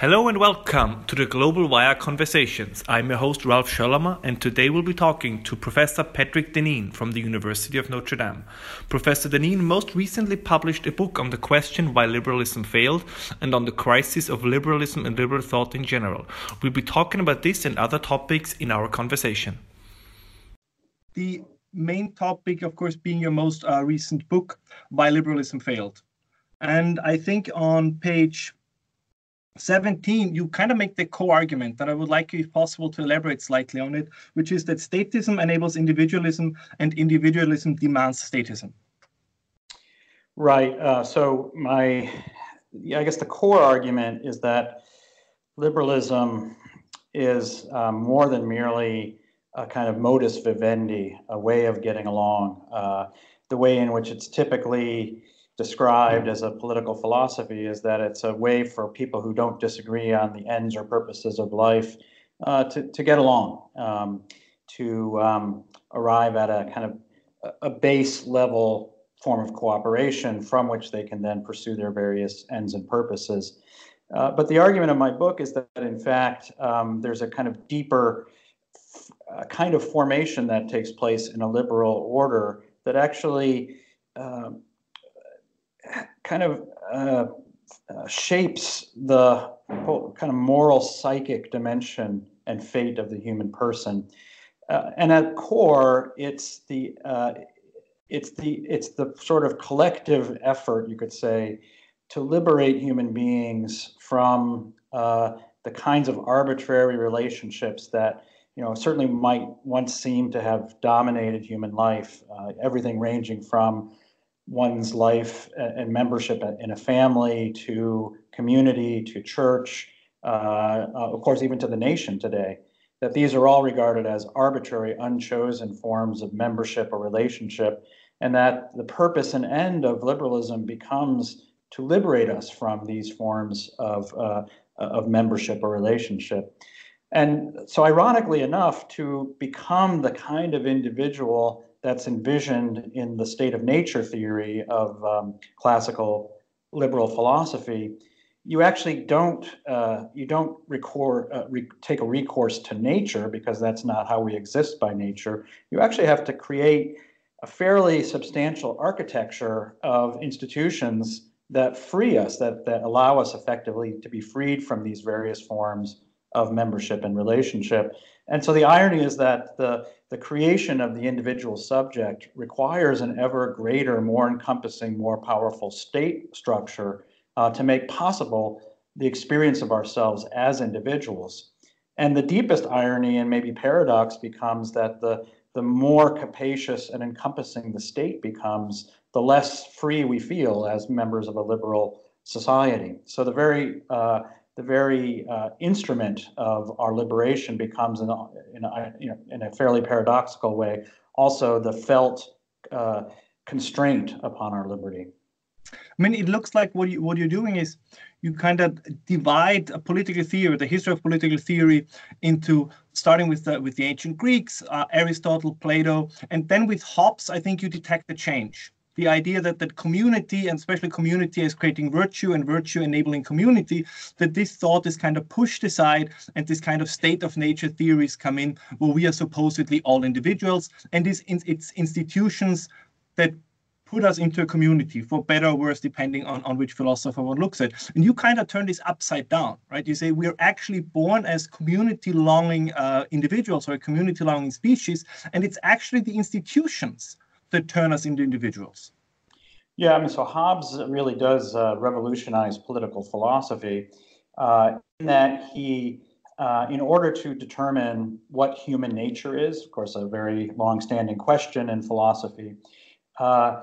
Hello and welcome to the Global Wire Conversations. I'm your host Ralph Schoellhammer, and today we'll be talking to Professor Patrick Deneen from the University of Notre Dame. Professor Deneen most recently published a book on the question why liberalism failed and on the crisis of liberalism and liberal thought in general. We'll be talking about this and other topics in our conversation. The main topic, of course, being your most uh, recent book, Why Liberalism Failed. And I think on page 17, you kind of make the co-argument that I would like you, if possible, to elaborate slightly on it, which is that statism enables individualism and individualism demands statism. Right. Uh, so my, I guess the core argument is that liberalism is um, more than merely a kind of modus vivendi, a way of getting along. Uh, the way in which it's typically described as a political philosophy is that it's a way for people who don't disagree on the ends or purposes of life uh, to, to get along, um, to um, arrive at a kind of a base level form of cooperation from which they can then pursue their various ends and purposes. Uh, but the argument of my book is that, in fact, um, there's a kind of deeper uh, kind of formation that takes place in a liberal order that actually um, kind of uh, uh, shapes the kind of moral psychic dimension and fate of the human person. Uh, and at core, it's the uh, it's the it's the sort of collective effort, you could say, to liberate human beings from uh, the kinds of arbitrary relationships that you know certainly might once seem to have dominated human life. Uh, everything ranging from one's life and membership in a family to community to church, uh, uh, of course, even to the nation today, that these are all regarded as arbitrary, unchosen forms of membership or relationship, and that the purpose and end of liberalism becomes to liberate us from these forms of, uh, of membership or relationship. And so, ironically enough, to become the kind of individual that's envisioned in the state of nature theory of um, classical liberal philosophy, you actually don't uh, you don't uh, re- take a recourse to nature because that's not how we exist by nature. You actually have to create a fairly substantial architecture of institutions that free us, that that allow us effectively to be freed from these various forms of membership and relationship. And so the irony is that the, the creation of the individual subject requires an ever greater, more encompassing, more powerful state structure uh, to make possible the experience of ourselves as individuals. And the deepest irony and maybe paradox becomes that the, the more capacious and encompassing the state becomes, the less free we feel as members of a liberal society. So the very uh, the very uh, instrument of our liberation becomes, in a, in a, you know, in a fairly paradoxical way, also the felt uh, constraint upon our liberty. I mean, it looks like what you what you're doing is you kind of divide a political theory, the history of political theory, into starting with the with the ancient Greeks, uh, Aristotle, Plato, and then with Hobbes, I think you detect the change the idea that that community and especially community is creating virtue and virtue enabling community that this thought is kind of pushed aside and this kind of state of nature theories come in where we are supposedly all individuals and these it's institutions that put us into a community for better or worse depending on, on which philosopher one looks at. And you kind of turn this upside down right? You say we're actually born as community longing uh, individuals or a community longing species and it's actually the institutions that turn us into individuals. Yeah, I mean, so Hobbes really does uh, revolutionize political philosophy uh, in that he, uh, in order to determine what human nature is, of course, a very long-standing question in philosophy, uh,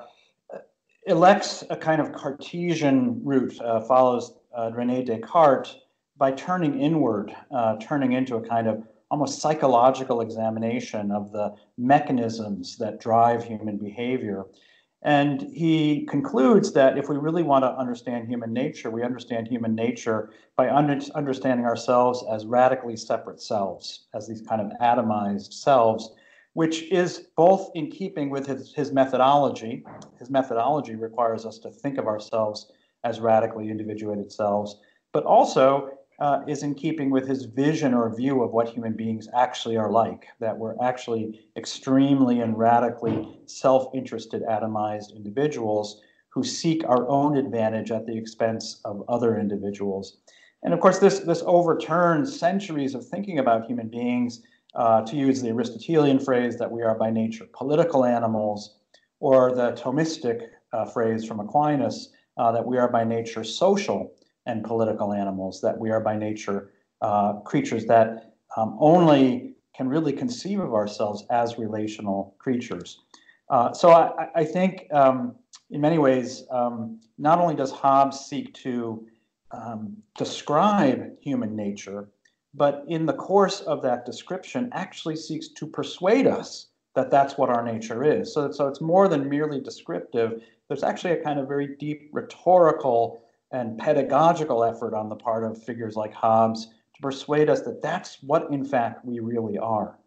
elects a kind of Cartesian route, uh, follows uh, Rene Descartes by turning inward, turning into a kind of almost psychological examination of the mechanisms that drive human behavior. And he concludes that if we really want to understand human nature, we understand human nature by under, understanding ourselves as radically separate selves, as these kind of atomized selves, which is both in keeping with his, his methodology. His methodology requires us to think of ourselves as radically individuated selves, but also uh, is in keeping with his vision or view of what human beings actually are like, that we're actually extremely and radically self interested, atomized individuals who seek our own advantage at the expense of other individuals. And of course, this, this overturns centuries of thinking about human beings, uh, to use the Aristotelian phrase that we are by nature political animals, or the Thomistic uh, phrase from Aquinas uh, that we are by nature social and political animals, that we are by nature uh, creatures that um, only can really conceive of ourselves as relational creatures. Uh, so I, I think um, in many ways, um, not only does Hobbes seek to um, describe human nature, but in the course of that description actually seeks to persuade us that that's what our nature is. So, so it's more than merely descriptive. There's actually a kind of very deep rhetorical and pedagogical effort on the part of figures like Hobbes to persuade us that that's what, in fact, we really are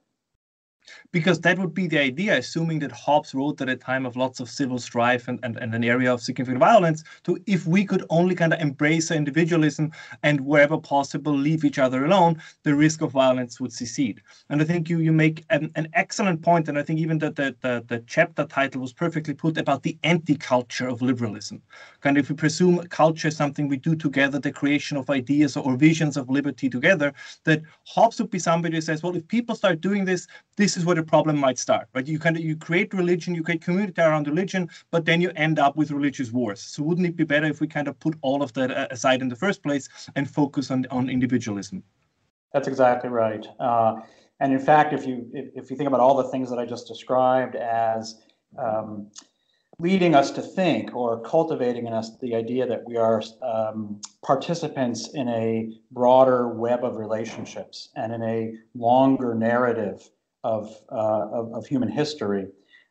because that would be the idea, assuming that Hobbes wrote at a time of lots of civil strife and, and, and an area of significant violence, to if we could only kind of embrace individualism and wherever possible leave each other alone, the risk of violence would secede. And I think you you make an, an excellent point, and I think even that the, the, the chapter title was perfectly put about the anti-culture of liberalism. Kind of if we presume culture is something we do together, the creation of ideas or visions of liberty together, that Hobbes would be somebody who says, well, if people start doing this, this is where the problem might start, right? You kind of you create religion, you create community around religion, but then you end up with religious wars. So wouldn't it be better if we kind of put all of that uh, aside in the first place and focus on on individualism? That's exactly right. Uh, and in fact, if you if, if, you think about all the things that I just described as um, leading us to think or cultivating in us the idea that we are um, participants in a broader web of relationships and in a longer narrative of, uh, of, of, human history,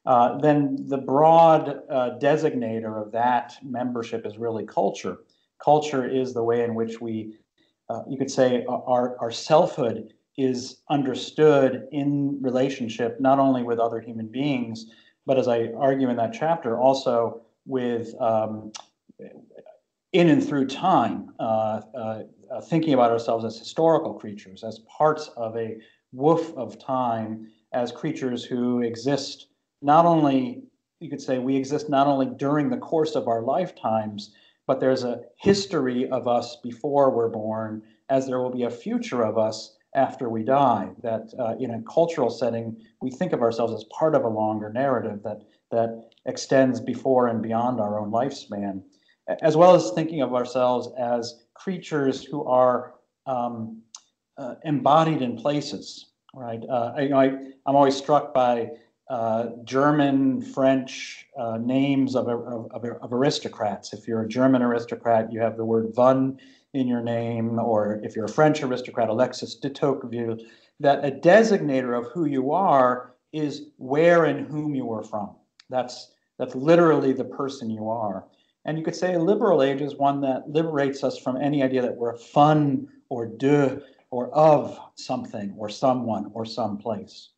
uh, then the broad uh, designator of that membership is really culture. Culture is the way in which we, you could say, our, our selfhood is understood in relationship not only with other human beings, but as I argue in that chapter, also with um, in and through time, uh, uh, thinking about ourselves as historical creatures, as parts of a woof of time, as creatures who exist not only, you could say, we exist not only during the course of our lifetimes, but there's a history of us before we're born, as there will be a future of us after we die. That uh, in a cultural setting, we think of ourselves as part of a longer narrative that that extends before and beyond our own lifespan, as well as thinking of ourselves as creatures who are um, uh, embodied in places. Right? Uh, I, I, I'm always struck by uh, German, French uh, names of, of, of, aristocrats. If you're a German aristocrat, you have the word von in your name, or if you're a French aristocrat, Alexis de Tocqueville, that a designator of who you are is where and whom you are from. That's, that's literally the person you are. And you could say a liberal age is one that liberates us from any idea that we're von or de or of something or someone or someplace.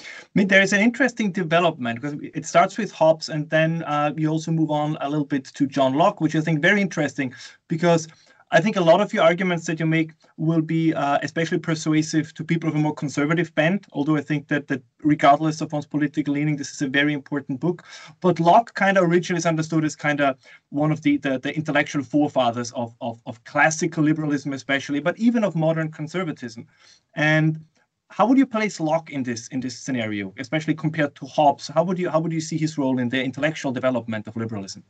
I mean, there is an interesting development because it starts with Hobbes and then uh, you also move on a little bit to John Locke, which I think very interesting because I think a lot of your arguments that you make will be uh, especially persuasive to people of a more conservative bent, although I think that, that regardless of one's political leaning, this is a very important book. But Locke kind of originally is understood as kind of one of the, the, the intellectual forefathers of, of, of classical liberalism, especially, but even of modern conservatism. And how would you place Locke in this in this scenario, especially compared to Hobbes? How would you how would you see his role in the intellectual development of liberalism?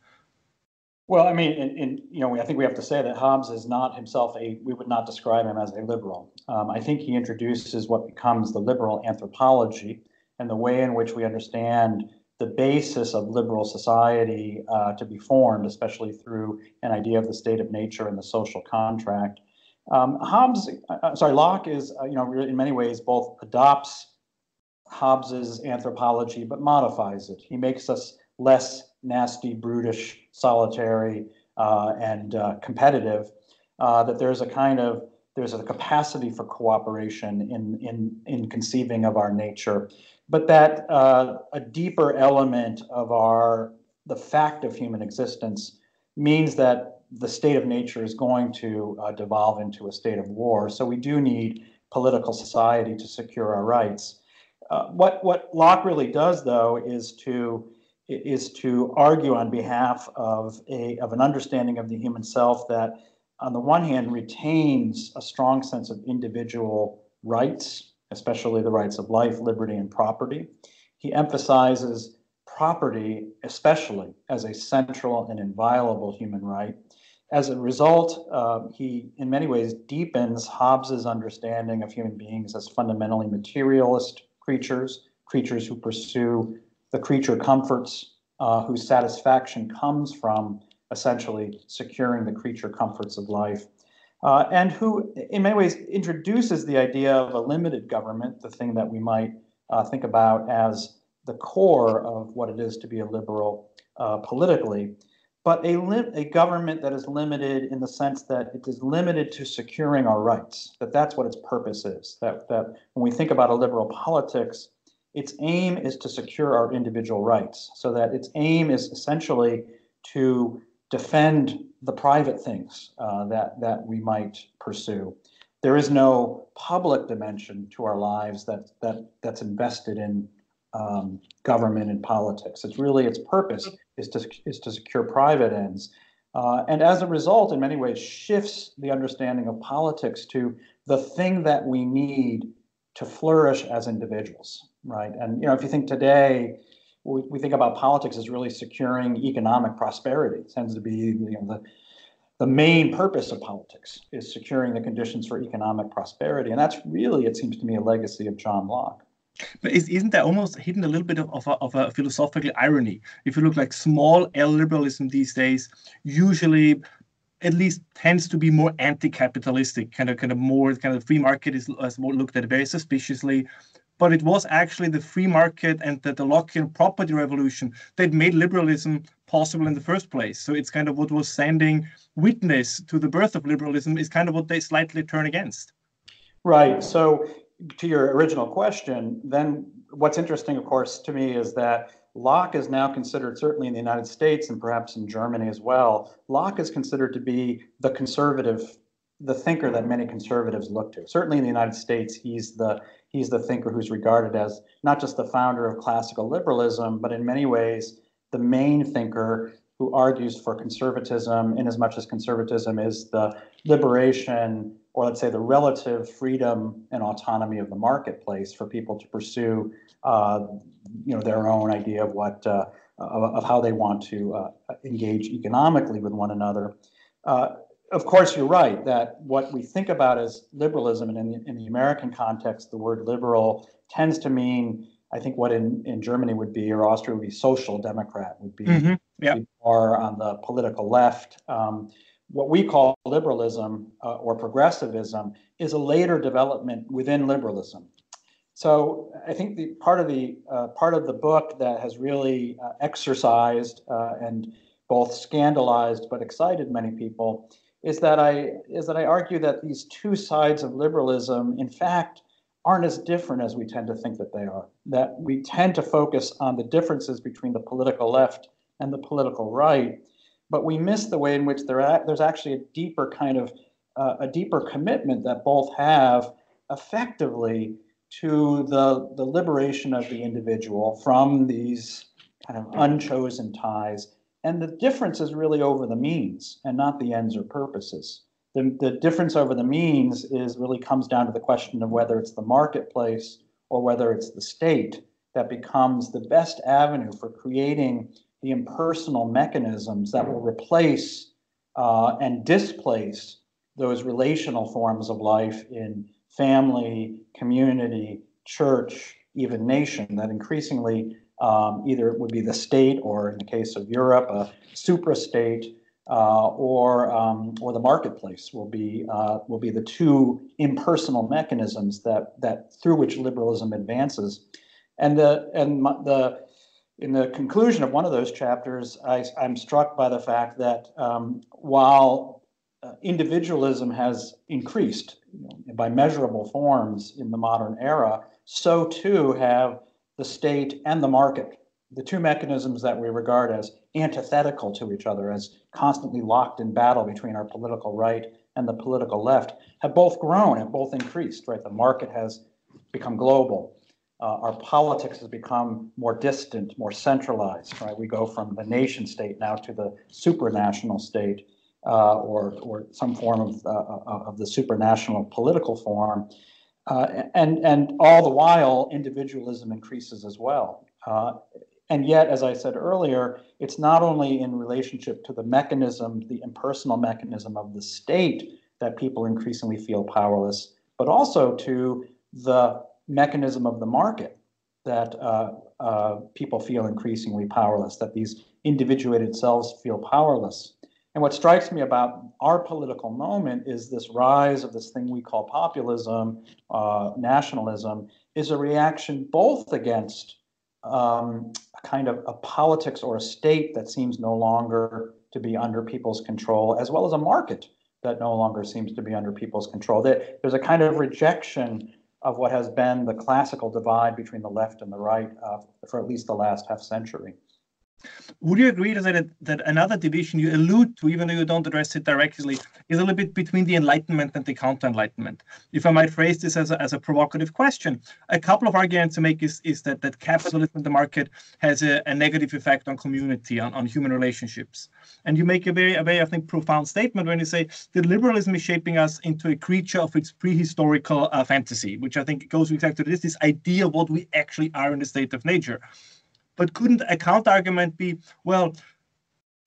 Well, I mean, in, in, you know, I think we have to say that Hobbes is not himself a. We would not describe him as a liberal. Um, I think he introduces what becomes the liberal anthropology and the way in which we understand the basis of liberal society uh, to be formed, especially through an idea of the state of nature and the social contract. Um, Hobbes, uh, uh sorry, Locke is, uh, you know, in many ways both adopts Hobbes's anthropology but modifies it. He makes us less nasty, brutish, solitary, uh, and uh, competitive, uh, that there's a kind of there's a capacity for cooperation in in in conceiving of our nature, but that uh, a deeper element of our the fact of human existence means that the state of nature is going to uh, devolve into a state of war. So we do need political society to secure our rights. Uh, what what Locke really does, though, is to is to argue on behalf of a of an understanding of the human self that, on the one hand, retains a strong sense of individual rights, especially the rights of life, liberty, and property. He emphasizes property, especially as a central and inviolable human right. As a result, uh, he, in many ways, deepens Hobbes's understanding of human beings as fundamentally materialist creatures, creatures who pursue the creature comforts, uh, whose satisfaction comes from essentially securing the creature comforts of life. Uh, and who, in many ways, introduces the idea of a limited government, the thing that we might uh, think about as the core of what it is to be a liberal uh, politically, but a, a government that is limited in the sense that it is limited to securing our rights, that that's what its purpose is. That, that when we think about a liberal politics, its aim is to secure our individual rights, so that its aim is essentially to defend the private things uh, that, that we might pursue. There is no public dimension to our lives that, that, that's invested in um, government and politics. It's really its purpose is to is to secure private ends, uh, and as a result, in many ways, shifts the understanding of politics to the thing that we need to flourish as individuals, right? And you know, if you think today, we, we think about politics as really securing economic prosperity. It tends to be you know the the main purpose of politics is securing the conditions for economic prosperity, and that's really, it seems to me, a legacy of John Locke. But is, not there almost hidden a little bit of, of, a, of a philosophical irony? If you look like small L liberalism these days, usually at least tends to be more anti-capitalistic, kind of kind of more kind of free market is, is more looked at very suspiciously. But it was actually the free market and the, the Lockean property revolution that made liberalism possible in the first place. So it's kind of what was sending witness to the birth of liberalism is kind of what they slightly turn against. Right. So to your original question, then what's interesting, of course, to me is that Locke is now considered, certainly in the United States and perhaps in Germany as well, Locke is considered to be the conservative, the thinker that many conservatives look to. Certainly in the United States, he's the he's the thinker who's regarded as not just the founder of classical liberalism, but in many ways the main thinker who argues for conservatism in as much as conservatism is the liberation or let's say the relative freedom and autonomy of the marketplace for people to pursue, uh, you know, their own idea of what uh, of, of, how they want to uh, engage economically with one another. Of course, you're right that what we think about as liberalism, and in the, in the American context, the word liberal tends to mean, I think, what in, in Germany would be or Austria would be social democrat, would be, mm-hmm. yeah. more on the political left. Um, what we call liberalism uh, or progressivism is a later development within liberalism. So I think the part of the uh, part of the book that has really uh, exercised uh, and both scandalized but excited many people is that I is that I argue that these two sides of liberalism, in fact, aren't as different as we tend to think that they are. That we tend to focus on the differences between the political left and the political right, but we miss the way in which there there's actually a deeper kind of uh, a deeper commitment that both have effectively to the the liberation of the individual from these kind of unchosen ties and the difference is really over the means and not the ends or purposes. The, the difference over the means is really comes down to the question of whether it's the marketplace or whether it's the state that becomes the best avenue for creating the impersonal mechanisms that will replace uh, and displace those relational forms of life in family, community, church, even nation that increasingly um, either it would be the state or in the case of Europe, a suprastate uh, or um, or the marketplace will be uh, will be the two impersonal mechanisms that that through which liberalism advances, and the and the in the conclusion of one of those chapters, I, am struck by the fact that um, while uh, individualism has increased by measurable forms in the modern era, so too have the state and the market. the two mechanisms that we regard as antithetical to each other, as constantly locked in battle between our political right and the political left, have both grown, have both increased, right? The market has become global. Uh, our politics has become more distant, more centralized, right? We go from the nation state now to the supranational state uh, or, or some form of, uh, uh of the supranational political form. Uh, and, and all the while, individualism increases as well. Uh, and yet, as I said earlier, it's not only in relationship to the mechanism, the impersonal mechanism of the state that people increasingly feel powerless, but also to the mechanism of the market that uh, uh, people feel increasingly powerless, that these individuated selves feel powerless. And what strikes me about our political moment is this rise of this thing we call populism, uh, nationalism, is a reaction both against um, a kind of a politics or a state that seems no longer to be under people's control, as well as a market that no longer seems to be under people's control. There's a kind of rejection of what has been the classical divide between the left and the right uh, for at least the last half century. Would you agree that that another division you allude to, even though you don't address it directly, is a little bit between the Enlightenment and the counter-Enlightenment? If I might phrase this as a, as a provocative question, a couple of arguments to make is, is that, that capitalism in the market has a, a negative effect on community, on, on human relationships. And you make a very, a very, I think, profound statement when you say that liberalism is shaping us into a creature of its prehistorical uh, fantasy, which I think goes exactly to this, this idea of what we actually are in the state of nature. But couldn't a counter argument be, well,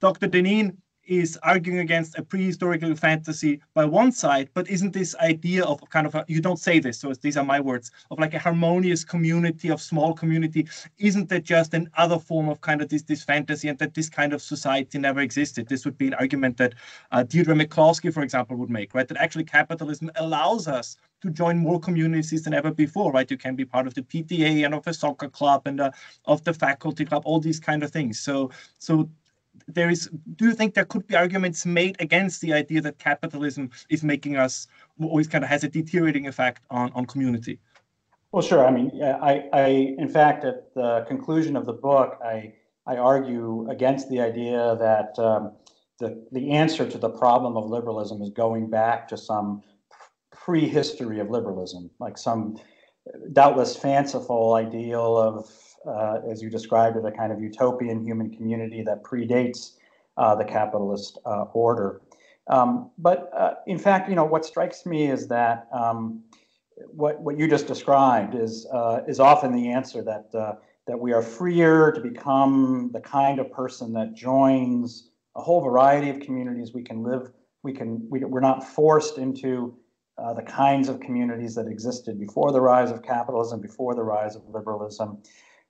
Dr. Deneen is arguing against a prehistorical fantasy by one side, but isn't this idea of kind of a, you don't say this, so these are my words, of like a harmonious community of small community, isn't that just another form of kind of this this fantasy and that this kind of society never existed? This would be an argument that uh, Deirdre McCloskey, for example, would make, right? That actually capitalism allows us to join more communities than ever before, right? You can be part of the PTA and of a soccer club and uh, of the faculty club, all these kind of things. So, so there is. Do you think there could be arguments made against the idea that capitalism is making us always kind of has a deteriorating effect on on community? Well, sure. I mean, I, I, in fact, at the conclusion of the book, I, I argue against the idea that um, the, the answer to the problem of liberalism is going back to some prehistory of liberalism, like some doubtless fanciful ideal of, uh, as you described it, a kind of utopian human community that predates uh, the capitalist uh, order. Um, but uh, in fact, you know, what strikes me is that um, what what you just described is uh, is often the answer that that we are freer to become the kind of person that joins a whole variety of communities. We can live. We can. We, we're not forced into uh, the kinds of communities that existed before the rise of capitalism, before the rise of liberalism.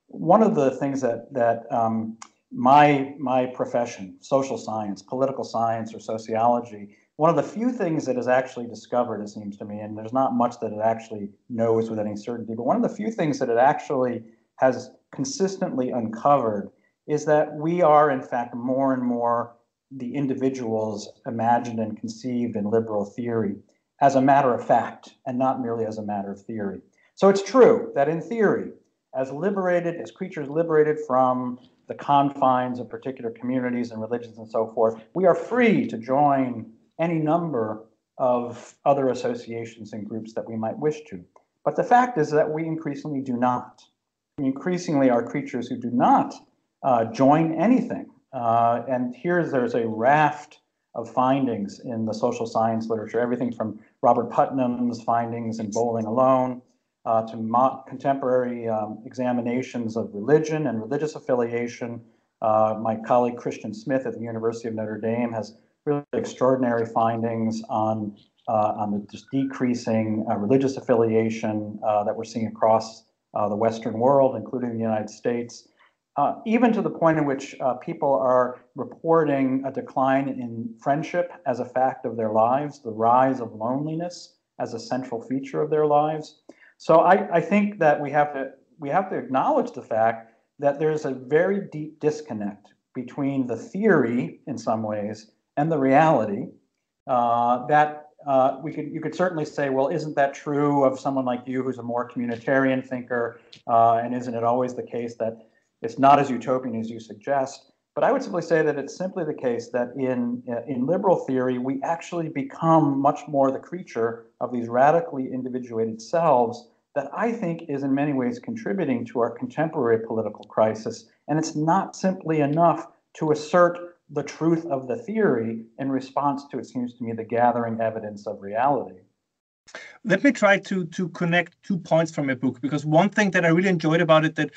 One of the things that that um, my my profession, social science, political science, or sociology, one of the few things that is actually discovered, it seems to me, and there's not much that it actually knows with any certainty, but one of the few things that it actually has consistently uncovered is that we are, in fact, more and more the individuals imagined and conceived in liberal theory as a matter of fact and not merely as a matter of theory. So it's true that in theory, as liberated, as creatures liberated from the confines of particular communities and religions and so forth, we are free to join any number of other associations and groups that we might wish to. But the fact is that we increasingly do not. We increasingly are creatures who do not uh, join anything. Uh, and here there's a raft of findings in the social science literature, everything from Robert Putnam's findings in Bowling Alone uh, to contemporary um, examinations of religion and religious affiliation. Uh, my colleague Christian Smith at the University of Notre Dame has really extraordinary findings on uh, on the just decreasing uh, religious affiliation uh, that we're seeing across the Western world, including the United States uh, even to the point in which uh, people are reporting a decline in friendship as a fact of their lives, the rise of loneliness as a central feature of their lives. So I, I think that we have to we have to acknowledge the fact that there's a very deep disconnect between the theory, in some ways, and the reality. Uh, that uh, we could you could certainly say, well, isn't that true of someone like you who's a more communitarian thinker? Uh, and isn't it always the case that it's not as utopian as you suggest. But I would simply say that it's simply the case that in, in liberal theory, we actually become much more the creature of these radically individuated selves that I think is in many ways contributing to our contemporary political crisis. And it's not simply enough to assert the truth of the theory in response to, it seems to me, the gathering evidence of reality let me try to to connect two points from your book because one thing that I really enjoyed about it that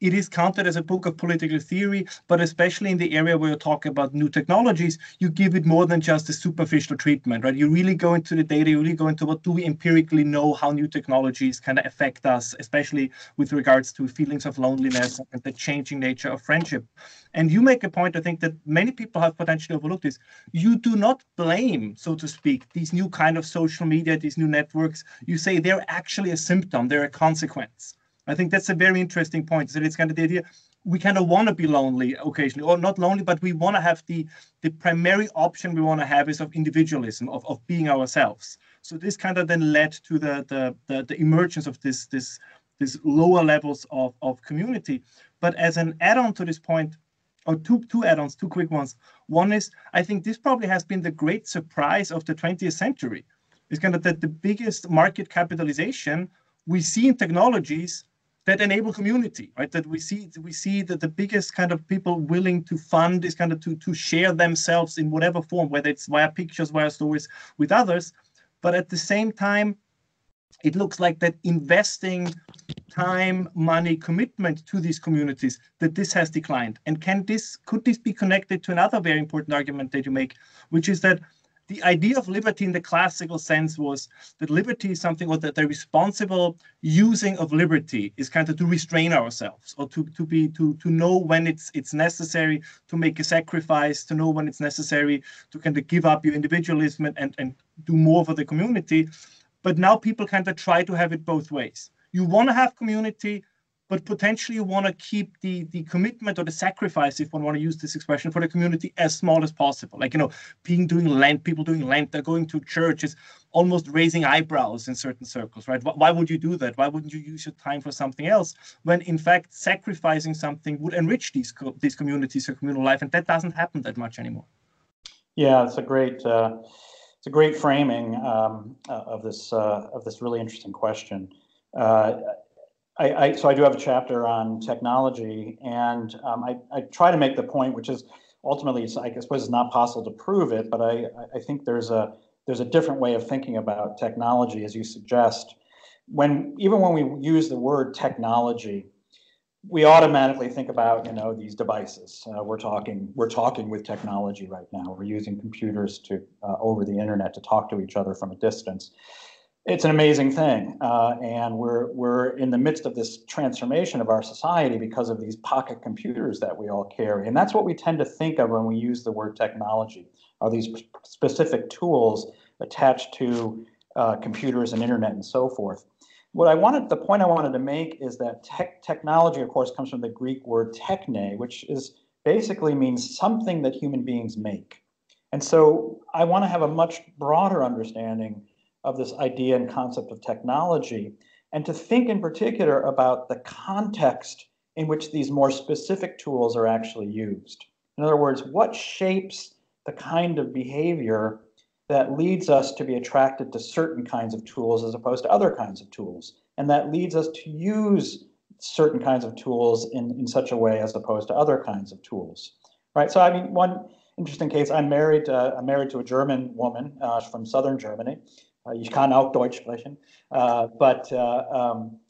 it is counted as a book of political theory, but especially in the area where you talk about new technologies, you give it more than just a superficial treatment, right? You really go into the data, you really go into what do we empirically know how new technologies kind of affect us, especially with regards to feelings of loneliness and the changing nature of friendship. And you make a point, I think, that many people have potentially overlooked is you do not blame, so to speak, these new kind of social media, these new networks. You say they're actually a symptom, they're a consequence. I think that's a very interesting point. That it's kind of the idea we kind of want to be lonely occasionally, or not lonely, but we want to have the the primary option we want to have is of individualism, of, of being ourselves. So this kind of then led to the the the, the emergence of this this this lower levels of, of community. But as an add-on to this point, or two two add-ons, two quick ones. One is I think this probably has been the great surprise of the 20th century. It's kind of that the biggest market capitalization we see in technologies that enable community, right? That we see we see that the biggest kind of people willing to fund is kind of to to share themselves in whatever form, whether it's via pictures, via stories with others. But at the same time, it looks like that investing time, money, commitment to these communities, that this has declined. And can this could this be connected to another very important argument that you make, which is that the idea of liberty in the classical sense was that liberty is something or that the responsible using of liberty is kind of to restrain ourselves or to, to be to to know when it's it's necessary to make a sacrifice to know when it's necessary to kind of give up your individualism and, and, and do more for the community but now people kind of try to have it both ways. You want to have community, but potentially you want to keep the the commitment or the sacrifice, if one want to use this expression, for the community as small as possible. Like you know, being doing Lent, people doing Lent, they're going to church is almost raising eyebrows in certain circles, right? Why would you do that? Why wouldn't you use your time for something else when in fact sacrificing something would enrich these co- these communities or communal life, and that doesn't happen that much anymore. Yeah, it's a great. Uh it's a great framing um, uh, of this uh, of this really interesting question. Uh, I, I, so I do have a chapter on technology, and um, I, I, try to make the point, which is ultimately, I suppose, it's not possible to prove it, but I, I think there's a there's a different way of thinking about technology, as you suggest. When even when we use the word technology, we automatically think about you know these devices. Uh, we're talking we're talking with technology right now. We're using computers to uh, over the internet to talk to each other from a distance. It's an amazing thing, uh, and we're we're in the midst of this transformation of our society because of these pocket computers that we all carry, and that's what we tend to think of when we use the word technology. Are these specific tools attached to uh, computers and internet and so forth? what I wanted, the point I wanted to make is that tech, technology, of course, comes from the Greek word techne, which is basically means something that human beings make. And so I want to have a much broader understanding of this idea and concept of technology, and to think in particular about the context in which these more specific tools are actually used. In other words, what shapes the kind of behavior that leads us to be attracted to certain kinds of tools as opposed to other kinds of tools. And that leads us to use certain kinds of tools in, in such a way as opposed to other kinds of tools. Right. So I mean, one interesting case, I'm married, uh, I'm married to a German woman uh, from southern Germany. Uh, ich kann auch Deutsch sprechen. Uh, but uh, um,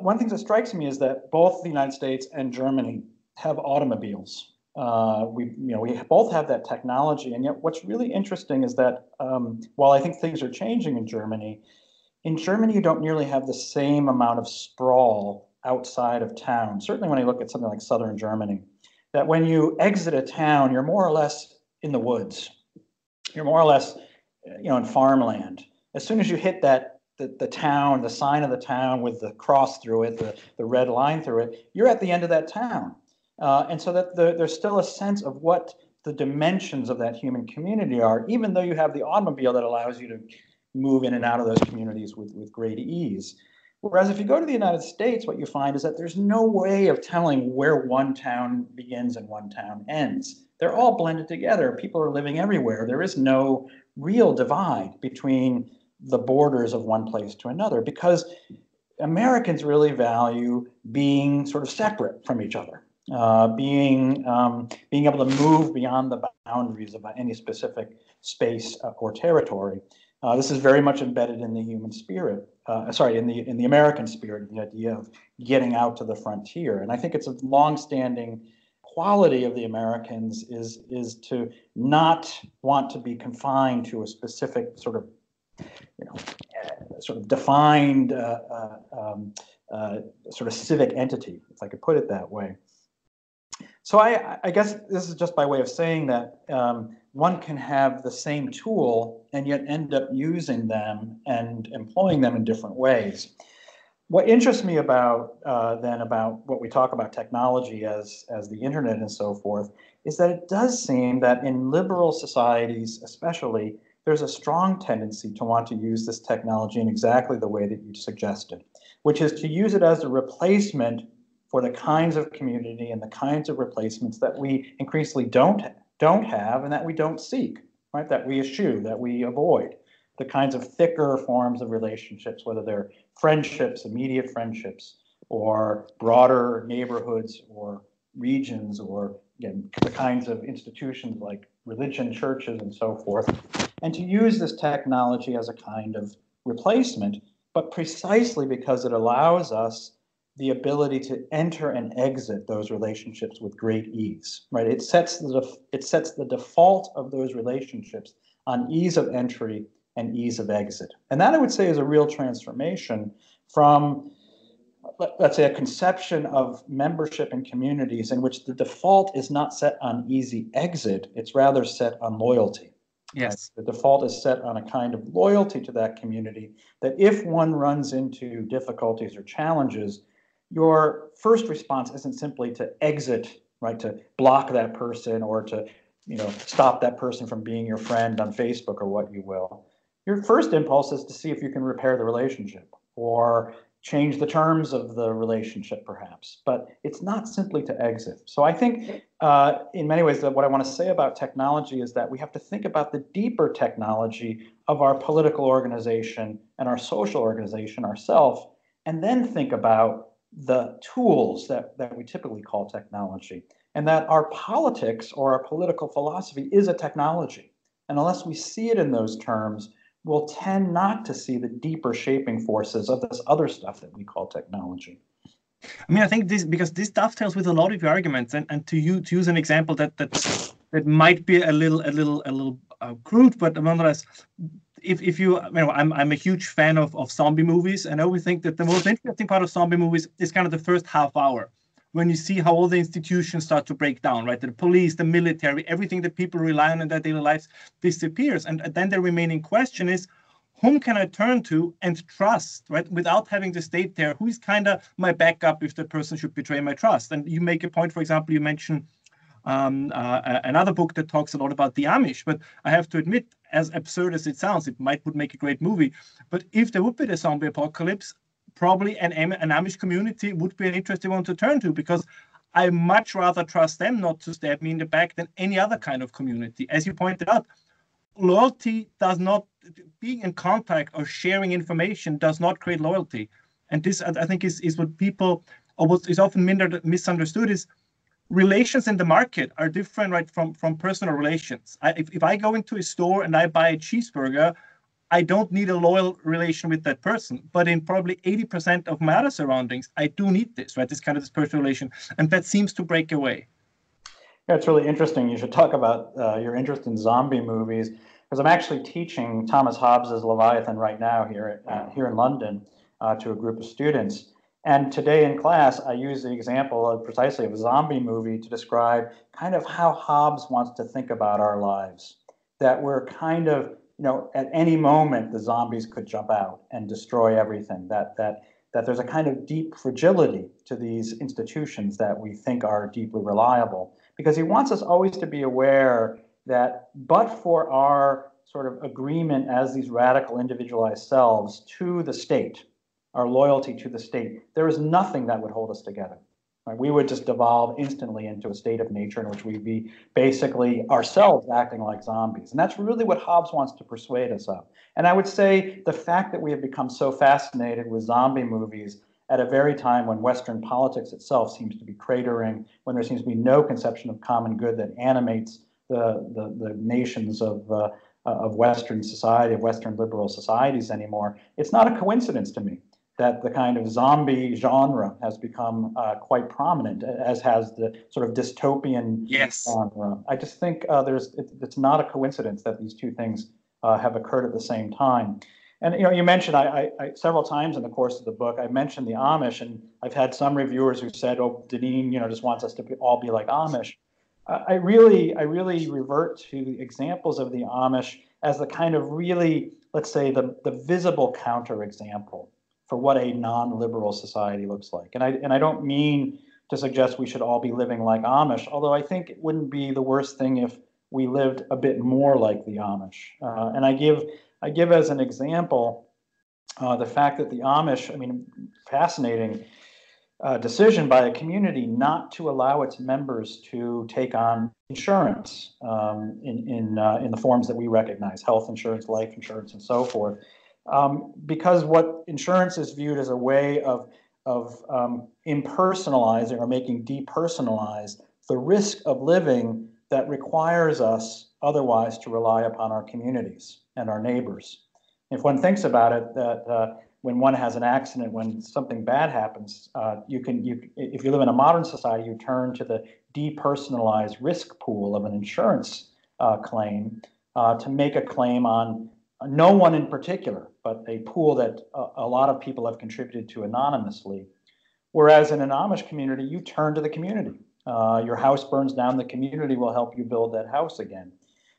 one thing that strikes me is that both the United States and Germany have automobiles. Uh, we, you know, we both have that technology, and yet what's really interesting is that um, while I think things are changing in Germany, in Germany you don't nearly have the same amount of sprawl outside of town. Certainly, when I look at something like southern Germany, that when you exit a town, you're more or less in the woods. You're more or less, you know, in farmland. As soon as you hit that the, the town, the sign of the town with the cross through it, the, the red line through it, you're at the end of that town. Uh, and so that the, there's still a sense of what the dimensions of that human community are, even though you have the automobile that allows you to move in and out of those communities with, with great ease. Whereas if you go to the United States, what you find is that there's no way of telling where one town begins and one town ends. They're all blended together. People are living everywhere. There is no real divide between the borders of one place to another because Americans really value being sort of separate from each other, uh, being um, being able to move beyond the boundaries of any specific space uh, or territory. Uh, this is very much embedded in the human spirit. Uh, sorry, in the in the American spirit, the idea of getting out to the frontier, and I think it's a long-standing quality of the Americans is is to not want to be confined to a specific sort of you know sort of defined uh, uh, um, uh, sort of civic entity, if I could put it that way. So I, I guess this is just by way of saying that um, one can have the same tool and yet end up using them and employing them in different ways. What interests me about uh, then about what we talk about technology as as the internet and so forth is that it does seem that in liberal societies, especially, there's a strong tendency to want to use this technology in exactly the way that you suggested, which is to use it as a replacement for the kinds of community and the kinds of replacements that we increasingly don't don't have and that we don't seek, right? That we eschew, that we avoid. The kinds of thicker forms of relationships, whether they're friendships, immediate friendships, or broader neighborhoods or regions, or again, the kinds of institutions like religion, churches, and so forth, and to use this technology as a kind of replacement, but precisely because it allows us the ability to enter and exit those relationships with great ease, right? It sets the it sets the default of those relationships on ease of entry and ease of exit. And that I would say is a real transformation from let, us say a conception of membership in communities in which the default is not set on easy exit, it's rather set on loyalty. Yes. Right? The default is set on a kind of loyalty to that community that if one runs into difficulties or challenges, your first response isn't simply to exit, right, to block that person or to, you know, stop that person from being your friend on Facebook or what you will. Your first impulse is to see if you can repair the relationship or change the terms of the relationship, perhaps. But it's not simply to exit. So I think, uh, in many ways, that what I want to say about technology is that we have to think about the deeper technology of our political organization and our social organization ourselves, and then think about the tools that, that we typically call technology, and that our politics or our political philosophy is a technology. And unless we see it in those terms, we'll tend not to see the deeper shaping forces of this other stuff that we call technology. I mean, I think this because this dovetails with a lot of your arguments, and, and to you to use an example that that that might be a little a little a little uh, crude, but nonetheless, if, if you, you know, I'm, I'm a huge fan of, of zombie movies, and I always think that the most interesting part of zombie movies is kind of the first half hour when you see how all the institutions start to break down, right? The police, the military, everything that people rely on in their daily lives disappears. And then the remaining question is, whom can I turn to and trust, right? Without having the state there, who is kind of my backup if the person should betray my trust? And you make a point, for example, you mentioned um, uh, another book that talks a lot about the Amish. But I have to admit, as absurd as it sounds, it might would make a great movie. But if there would be the zombie apocalypse, probably an, an Amish community would be an interesting one to turn to because I much rather trust them not to stab me in the back than any other kind of community. As you pointed out, loyalty does not being in contact or sharing information does not create loyalty. And this I think is, is what people or what is often misunderstood is relations in the market are different right from from personal relations I, if, if i go into a store and i buy a cheeseburger i don't need a loyal relation with that person but in probably 80% of my other surroundings i do need this right this kind of this personal relation and that seems to break away yeah it's really interesting you should talk about uh, your interest in zombie movies because i'm actually teaching thomas hobbes's leviathan right now here at, uh, here in london uh, to a group of students and today in class, I use the example of precisely of a zombie movie to describe kind of how Hobbes wants to think about our lives. That we're kind of, you know, at any moment the zombies could jump out and destroy everything. That that that there's a kind of deep fragility to these institutions that we think are deeply reliable. Because he wants us always to be aware that but for our sort of agreement as these radical individualized selves to the state, our loyalty to the state, there is nothing that would hold us together. Right? We would just devolve instantly into a state of nature in which we'd be basically ourselves acting like zombies. And that's really what Hobbes wants to persuade us of. And I would say the fact that we have become so fascinated with zombie movies at a very time when Western politics itself seems to be cratering, when there seems to be no conception of common good that animates the, the, the nations of, uh, of Western society, of Western liberal societies anymore, it's not a coincidence to me that the kind of zombie genre has become uh, quite prominent, as has the sort of dystopian yes. genre. I just think uh, there's it, it's not a coincidence that these two things uh, have occurred at the same time. And you know, you mentioned I, I, I, several times in the course of the book. I mentioned the Amish, and I've had some reviewers who said, "Oh, Deneen, you know, just wants us to be, all be like Amish." I really, I really revert to examples of the Amish as the kind of really, let's say, the the visible counterexample for what a non-liberal society looks like. And I and I don't mean to suggest we should all be living like Amish, although I think it wouldn't be the worst thing if we lived a bit more like the Amish. Uh, and I give I give as an example uh, the fact that the Amish, I mean, fascinating uh, decision by a community not to allow its members to take on insurance um, in in uh, in the forms that we recognize, health insurance, life insurance, and so forth um, because what insurance is viewed as a way of, of um, impersonalizing or making depersonalized the risk of living that requires us otherwise to rely upon our communities and our neighbors. If one thinks about it, that uh, when one has an accident, when something bad happens, uh, you can, you, if you live in a modern society, you turn to the depersonalized risk pool of an insurance uh, claim uh, to make a claim on no one in particular, but a pool that a, a, lot of people have contributed to anonymously. Whereas in an Amish community, you turn to the community. Uh, your house burns down, the community will help you build that house again.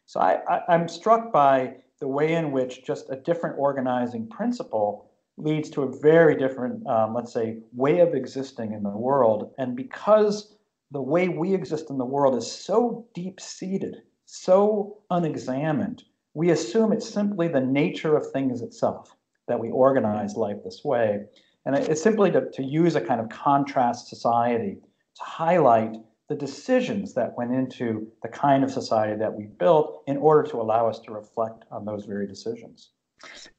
So I, I, I'm struck by the way in which just a different organizing principle leads to a very different, um, let's say, way of existing in the world. And because the way we exist in the world is so deep seated, so unexamined, we assume it's simply the nature of things itself that we organize life this way. And it's simply to, to use a kind of contrast society to highlight the decisions that went into the kind of society that we built in order to allow us to reflect on those very decisions.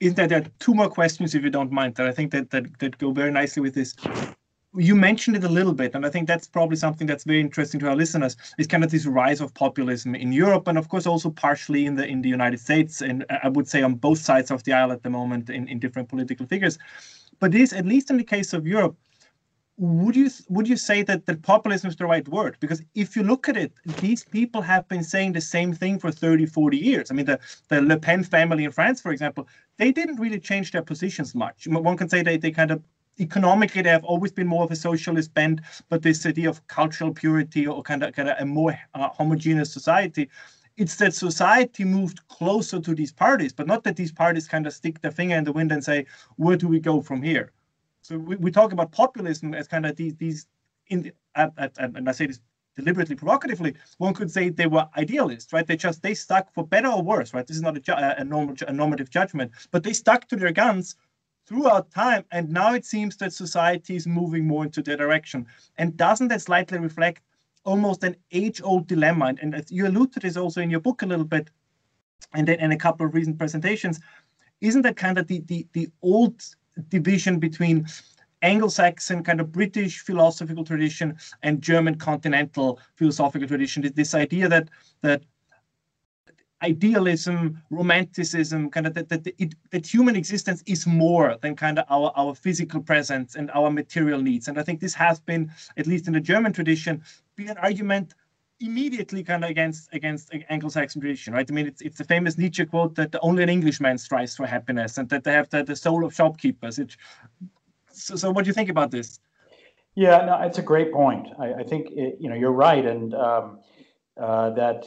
Is that there are two more questions, if you don't mind, that I think that, that, that go very nicely with this you mentioned it a little bit, and I think that's probably something that's very interesting to our listeners. Is kind of this rise of populism in Europe, and of course also partially in the in the United States, and uh, I would say on both sides of the aisle at the moment in, in different political figures. But this, at least in the case of Europe, would you would you say that that populism is the right word? Because if you look at it, these people have been saying the same thing for 30, 40 years. I mean, the, the Le Pen family in France, for example, they didn't really change their positions much. One can say they, they kind of economically they have always been more of a socialist bent but this idea of cultural purity or kind of kind of a more uh, homogeneous society it's that society moved closer to these parties but not that these parties kind of stick their finger in the wind and say where do we go from here? So we, we talk about populism as kind of these these in the, and i say this deliberately provocatively one could say they were idealists right? They just they stuck for better or worse right? This is not a, a, normal, a normative judgment but they stuck to their guns throughout time. And now it seems that society is moving more into that direction. And doesn't that slightly reflect almost an age-old dilemma? And, and you allude to this also in your book a little bit, and then in a couple of recent presentations. Isn't that kind of the the, the old division between Anglo-Saxon kind of British philosophical tradition and German continental philosophical tradition. This idea that that idealism, romanticism, kind of that, that, it, that human existence is more than kind of our, our physical presence and our material needs. And I think this has been, at least in the German tradition, been an argument immediately kind of against against Anglo-Saxon tradition, right? I mean, it's it's the famous Nietzsche quote that only an Englishman strives for happiness, and that they have the, the soul of shopkeepers. It, so, so, what do you think about this? Yeah, no, it's a great point. I, I think it, you know you're right, and um, uh, that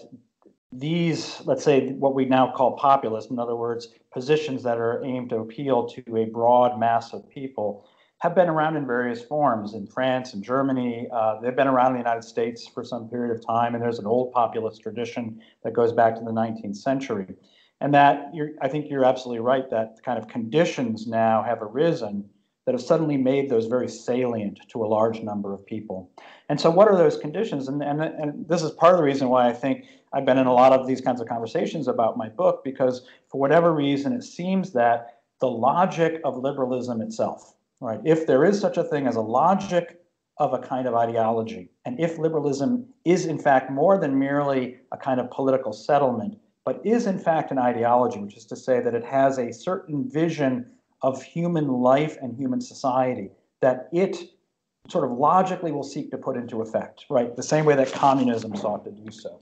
these, let's say, what we now call populism, in other words, positions that are aimed to appeal to a broad mass of people, have been around in various forms in France and Germany. Uh, they've been around in the United States for some period of time, and there's an old populist tradition that goes back to the 19th century. And that I think you're absolutely right that kind of conditions now have arisen that have suddenly made those very salient to a large number of people. And so, what are those conditions? And, and, and this is part of the reason why I think I've been in a lot of these kinds of conversations about my book, because for whatever reason, it seems that the logic of liberalism itself, right? If there is such a thing as a logic of a kind of ideology, and if liberalism is in fact more than merely a kind of political settlement, but is in fact an ideology, which is to say that it has a certain vision of human life and human society that it sort of logically will seek to put into effect, right? The same way that communism sought to do so.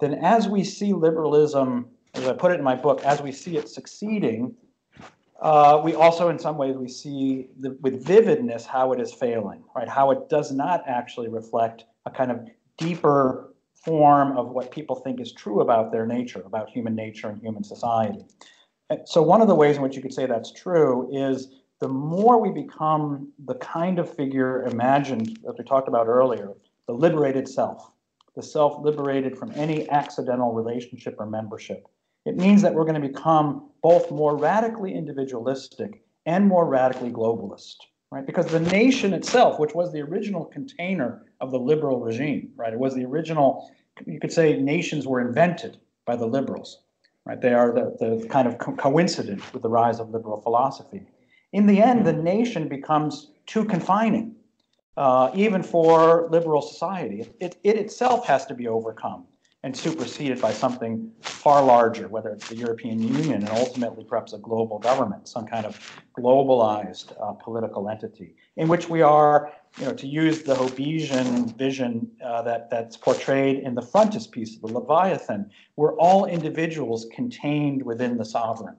Then, as we see liberalism, as I put it in my book, as we see it succeeding, uh, we also, in some ways, we see the, with vividness how it is failing, right? How it does not actually reflect a kind of deeper form of what people think is true about their nature, about human nature and human society. So, one of the ways in which you could say that's true is the more we become the kind of figure imagined, that we talked about earlier, the liberated self, the self liberated from any accidental relationship or membership, it means that we're going to become both more radically individualistic and more radically globalist, right? Because the nation itself, which was the original container of the liberal regime, right? It was the original, you could say nations were invented by the liberals, right? They are the, the kind of co- coincident with the rise of liberal philosophy in the end, the nation becomes too confining, uh, even for liberal society. It, it itself has to be overcome and superseded by something far larger, whether it's the European Union and ultimately perhaps a global government, some kind of globalized uh, political entity, in which we are, you know, to use the Hobbesian vision uh, that, that's portrayed in the frontispiece of the Leviathan, we're all individuals contained within the sovereign.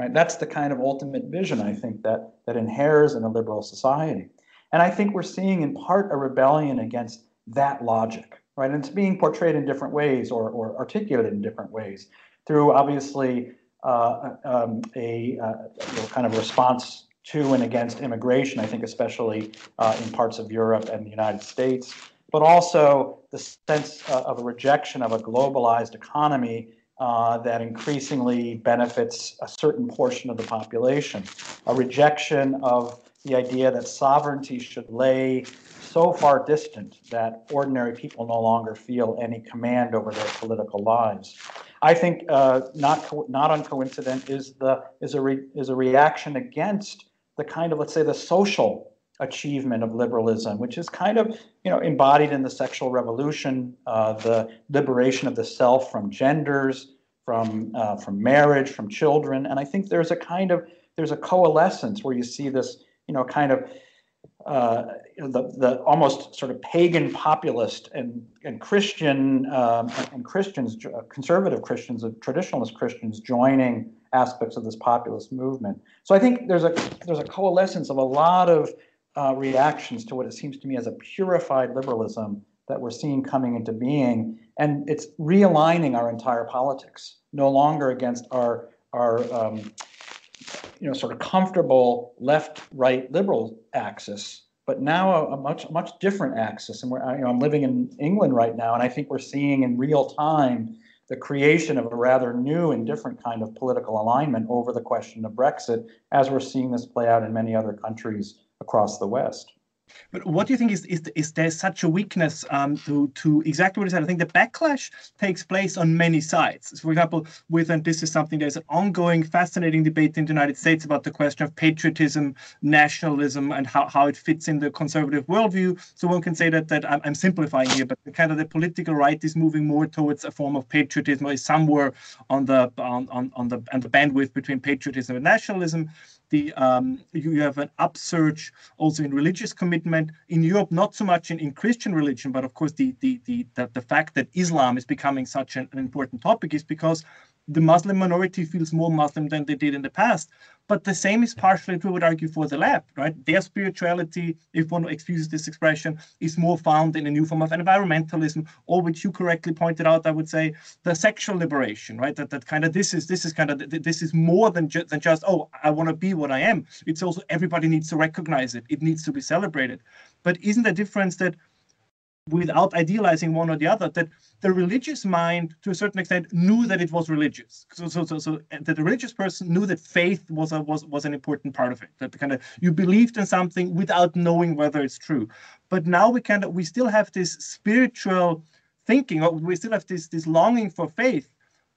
Right? That's the kind of ultimate vision I think that that inheres in a liberal society. And I think we're seeing in part a rebellion against that logic, right? And it's being portrayed in different ways or, or articulated in different ways through obviously uh, um, a uh, you know, kind of response to and against immigration, I think especially uh, in parts of Europe and the United States, but also the sense uh, of a rejection of a globalized economy uh, that increasingly benefits a certain portion of the population. A rejection of the idea that sovereignty should lay so far distant that ordinary people no longer feel any command over their political lives. I think uh, not co- not uncoincident is the is a re- is a reaction against the kind of let's say the social achievement of liberalism, which is kind of you know embodied in the sexual revolution, uh, the liberation of the self from genders, from uh, from marriage, from children, and I think there's a kind of there's a coalescence where you see this you know kind of uh, the the almost sort of pagan populist and and Christian um, and Christians, conservative Christians, traditionalist Christians joining aspects of this populist movement. So I think there's a there's a coalescence of a lot of uh, reactions to what it seems to me as a purified liberalism that we're seeing coming into being, and it's realigning our entire politics, no longer against our our um, you know sort of comfortable left-right liberal axis, but now a, a, much much different axis. And we're you know I'm living in England right now, and I think we're seeing in real time the creation of a rather new and different kind of political alignment over the question of Brexit, as we're seeing this play out in many other countries across the West. But what do you think is is, is there such a weakness um, to to exactly what you said? I think the backlash takes place on many sides. So for example, with and this is something there's an ongoing, fascinating debate in the United States about the question of patriotism, nationalism, and how, how it fits in the conservative worldview. So one can say that that I'm, I'm simplifying here, but the kind of the political right is moving more towards a form of patriotism, or is somewhere on the on, on, on the and the bandwidth between patriotism and nationalism the um, you have an upsurge also in religious commitment. In Europe, not so much in, in Christian religion, but of course the the the the, the fact that Islam is becoming such an, an important topic is because the Muslim minority feels more Muslim than they did in the past. But the same is partially true, I would argue, for the left, right? Their spirituality, if one excuses this expression, is more found in a new form of environmentalism, or which you correctly pointed out, I would say, the sexual liberation, right? That that kind of this is this is kind of this is more than just than just oh, I want to be what I am. It's also everybody needs to recognize it. It needs to be celebrated. But isn't the difference that without idealizing one or the other, that the religious mind, to a certain extent, knew that it was religious. So, so, so, so that the religious person knew that faith was a, was was an important part of it. That kind of you believed in something without knowing whether it's true. But now we kind of we still have this spiritual thinking, or we still have this this longing for faith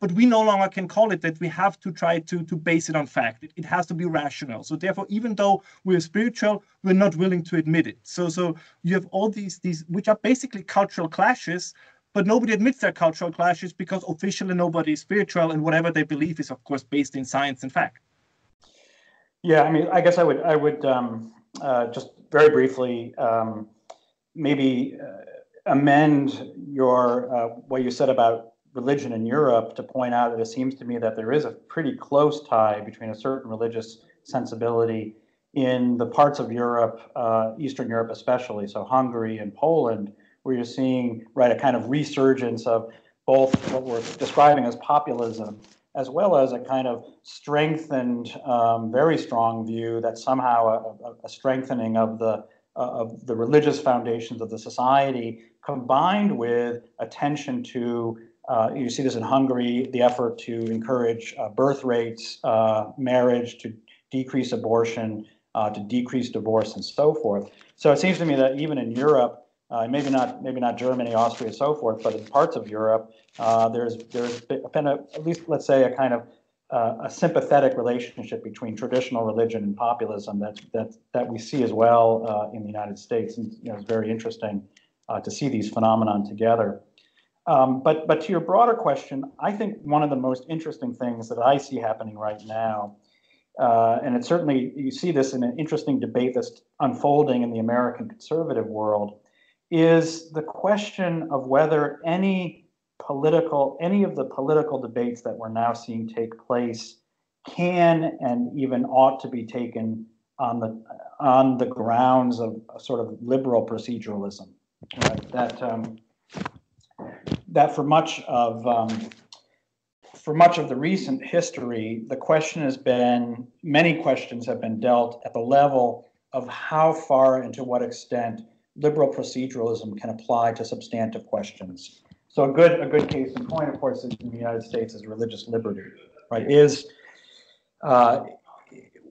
but we no longer can call it that we have to try to, to base it on fact. It, it has to be rational. So therefore, even though we're spiritual, we're not willing to admit it. So so you have all these these which are basically cultural clashes, but nobody admits their cultural clashes because officially nobody is spiritual and whatever they believe is of course based in science and fact. Yeah, I mean, I guess I would I would um, uh, just very briefly um, maybe uh, amend your uh, what you said about religion in Europe to point out that it seems to me that there is a pretty close tie between a certain religious sensibility in the parts of Europe, uh, Eastern Europe especially, so Hungary and Poland, where you're seeing right a kind of resurgence of both what we're describing as populism, as well as a kind of strengthened, um, very strong view that somehow a, a strengthening of the uh, of the religious foundations of the society, combined with attention to uh, you see this in Hungary, the effort to encourage uh, birth rates, uh, marriage, to decrease abortion, uh, to decrease divorce, and so forth. So it seems to me that even in Europe, uh, maybe not maybe not Germany, Austria, and so forth, but in parts of Europe, uh, there's there's been a, at least let's say a kind of a sympathetic relationship between traditional religion and populism that that that we see as well in the United States, and you know, it's very interesting to see these phenomenon together. Um, but, but to your broader question, I think one of the most interesting things that I see happening right now, uh, and it certainly, you see this in an interesting debate that's unfolding in the American conservative world, is the question of whether any political, any of the political debates that we're now seeing take place can and even ought to be taken on the on the grounds of a sort of liberal proceduralism. That um, that for much of um, for much of the recent history, the question has been many questions have been dealt at the level of how far and to what extent liberal proceduralism can apply to substantive questions. So a good a good case in point, of course, in the United States is religious liberty, right? Is uh,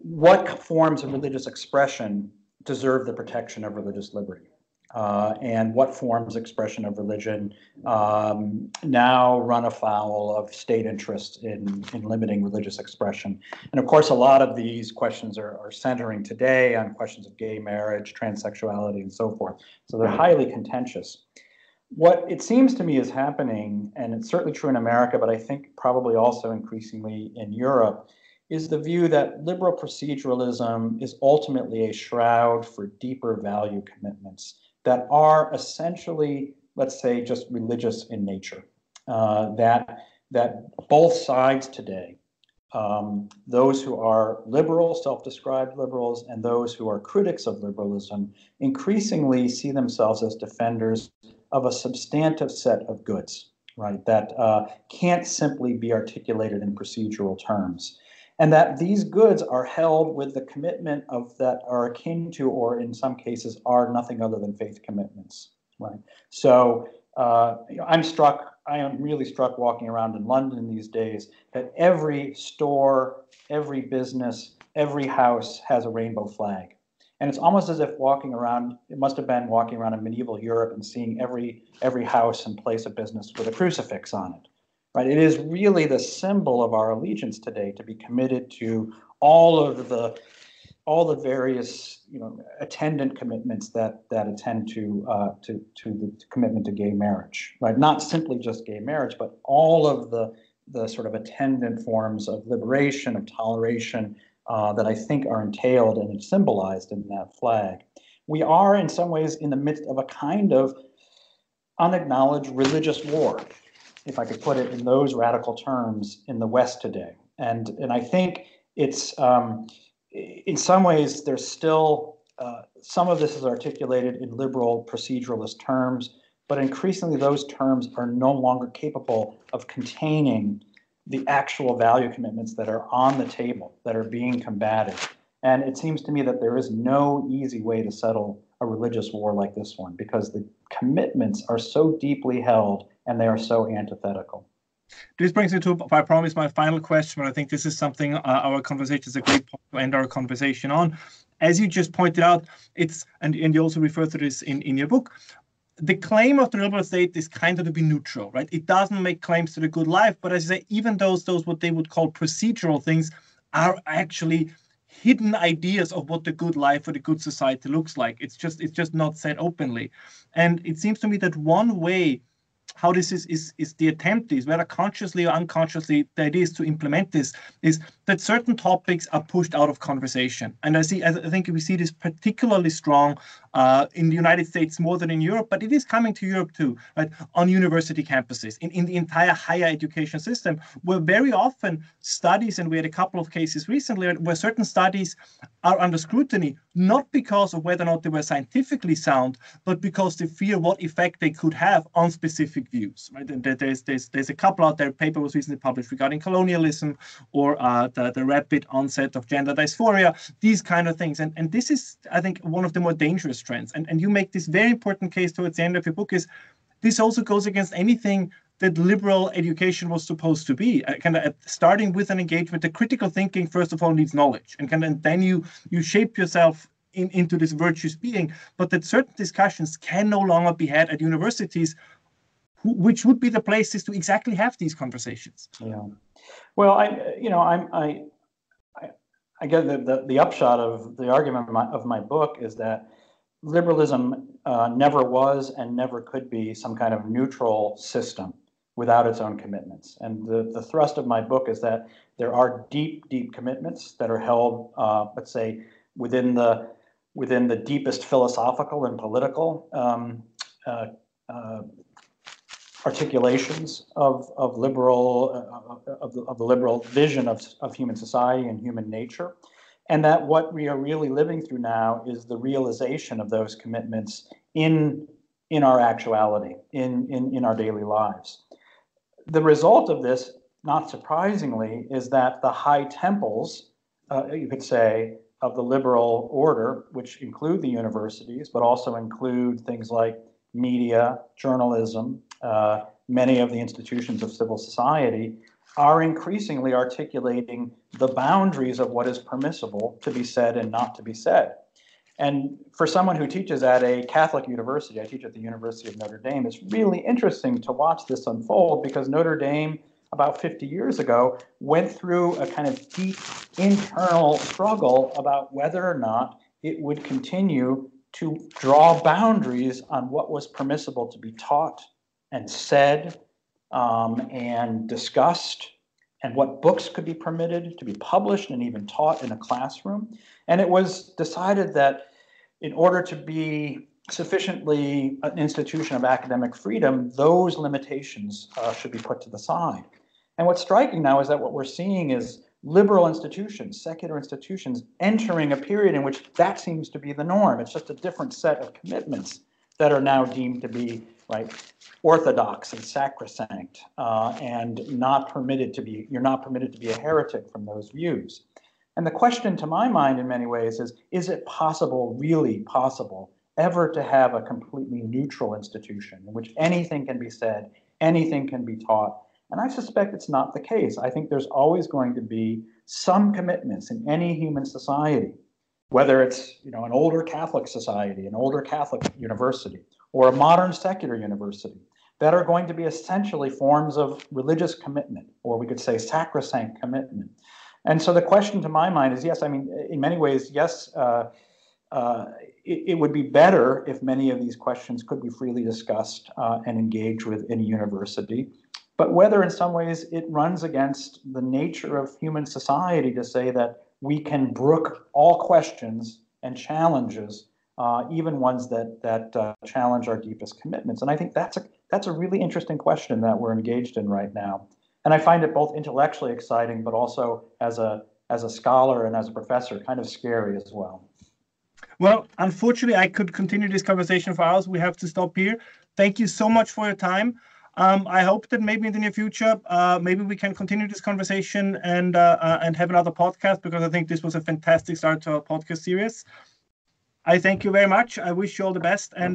what forms of religious expression deserve the protection of religious liberty? Uh, and what forms expression of religion um, now run afoul of state interest in, in limiting religious expression. And of course, a lot of these questions are, are centering today on questions of gay marriage, transsexuality, and so forth. So they're highly contentious. What it seems to me is happening, and it's certainly true in America, but I think probably also increasingly in Europe, is the view that liberal proceduralism is ultimately a shroud for deeper value commitments that are essentially, let's say, just religious in nature. Uh, that that both sides today, um, those who are liberal, self-described liberals, and those who are critics of liberalism, increasingly see themselves as defenders of a substantive set of goods, right? That uh, can't simply be articulated in procedural terms and that these goods are held with the commitment of that are akin to, or in some cases are nothing other than faith commitments. Right. So uh, you know, I'm struck. I am really struck walking around in London these days that every store, every business, every house has a rainbow flag. And it's almost as if walking around, it must have been walking around in medieval Europe and seeing every every house and place of business with a crucifix on it right? It is really the symbol of our allegiance today to be committed to all of the all the various you know attendant commitments that that attend to uh, to to the commitment to gay marriage, right? Not simply just gay marriage, but all of the the sort of attendant forms of liberation, of toleration uh, that I think are entailed and symbolized in that flag. We are, in some ways, in the midst of a kind of unacknowledged religious war if I could put it in those radical terms, in the West today. And and I think it's um, in some ways there's still uh, some of this is articulated in liberal proceduralist terms, but increasingly those terms are no longer capable of containing the actual value commitments that are on the table that are being combated. And it seems to me that there is no easy way to settle a religious war like this one because the commitments are so deeply held and they are so antithetical. This brings me to, I promise, my final question, but I think this is something uh, our conversation is a great point to end our conversation on. As you just pointed out, it's, and, and you also refer to this in, in your book, the claim of the liberal state is kind of to be neutral, right? It doesn't make claims to the good life, but as I say, even those those what they would call procedural things are actually hidden ideas of what the good life or the good society looks like. It's just it's just not said openly, and it seems to me that one way how this is, is, is the attempt is, whether consciously or unconsciously, the idea is to implement this, is that certain topics are pushed out of conversation. And I see, I think we see this particularly strong uh, in the United States more than in Europe, but it is coming to Europe too, right? On university campuses, in, in the entire higher education system, where very often studies, and we had a couple of cases recently where certain studies are under scrutiny, not because of whether or not they were scientifically sound, but because they fear what effect they could have on specific views, right? And there's, there's, there's a couple out there, paper was recently published regarding colonialism or uh, the, the rapid onset of gender dysphoria, these kind of things. And, and this is, I think, one of the more dangerous trends. And, and you make this very important case towards the end of your book is this also goes against anything that liberal education was supposed to be. Uh, kind of uh, starting with an engagement, the critical thinking first of all needs knowledge, and kind of then you you shape yourself in, into this virtuous being. But that certain discussions can no longer be had at universities, which would be the places to exactly have these conversations. Yeah. Well, I you know I'm I. I, I get the, the, the upshot of the argument of my, of my book is that liberalism uh, never was and never could be some kind of neutral system without its own commitments. And the, the thrust of my book is that there are deep, deep commitments that are held, uh, let's say, within the within the deepest philosophical and political um, uh, uh, articulations of, of liberal uh, of, the, of the liberal vision of, of human society and human nature. And that what we are really living through now is the realization of those commitments in in our actuality in in, in our daily lives. The result of this not surprisingly is that the high temples uh, you could say of the liberal order which include the universities but also include things like media journalism uh, many of the institutions of civil society are increasingly articulating the boundaries of what is permissible to be said and not to be said. And for someone who teaches at a Catholic university, I teach at the University of Notre Dame, it's really interesting to watch this unfold because Notre Dame, about 50 years ago, went through a kind of deep internal struggle about whether or not it would continue to draw boundaries on what was permissible to be taught and said um, and discussed and what books could be permitted to be published and even taught in a classroom. And it was decided that in order to be sufficiently an institution of academic freedom, those limitations uh, should be put to the side. And what's striking now is that what we're seeing is liberal institutions, secular institutions, entering a period in which that seems to be the norm. It's just a different set of commitments that are now deemed to be right? Orthodox and sacrosanct uh, and not permitted to be you're not permitted to be a heretic from those views. And the question to my mind in many ways is is it possible really possible ever to have a completely neutral institution in which anything can be said anything can be taught? And i suspect it's not the case. I think there's always going to be some commitments in any human society whether it's you know an older catholic society an older catholic university or a modern secular university that are going to be essentially forms of religious commitment, or we could say sacrosanct commitment. And so the question to my mind is yes, I mean, in many ways, yes, uh, uh, it, it, would be better if many of these questions could be freely discussed uh, and engaged with in a university. But whether in some ways it runs against the nature of human society to say that we can brook all questions and challenges uh, even ones that that uh, challenge our deepest commitments. And I think that's a that's a really interesting question that we're engaged in right now. And I find it both intellectually exciting, but also as a as a scholar and as a professor, kind of scary as well. Well, unfortunately, I could continue this conversation for hours. We have to stop here. Thank you so much for your time. Um, I hope that maybe in the near future, uh, maybe we can continue this conversation and uh, uh, and have another podcast because I think this was a fantastic start to our podcast series. I thank you very much. I wish you all the best and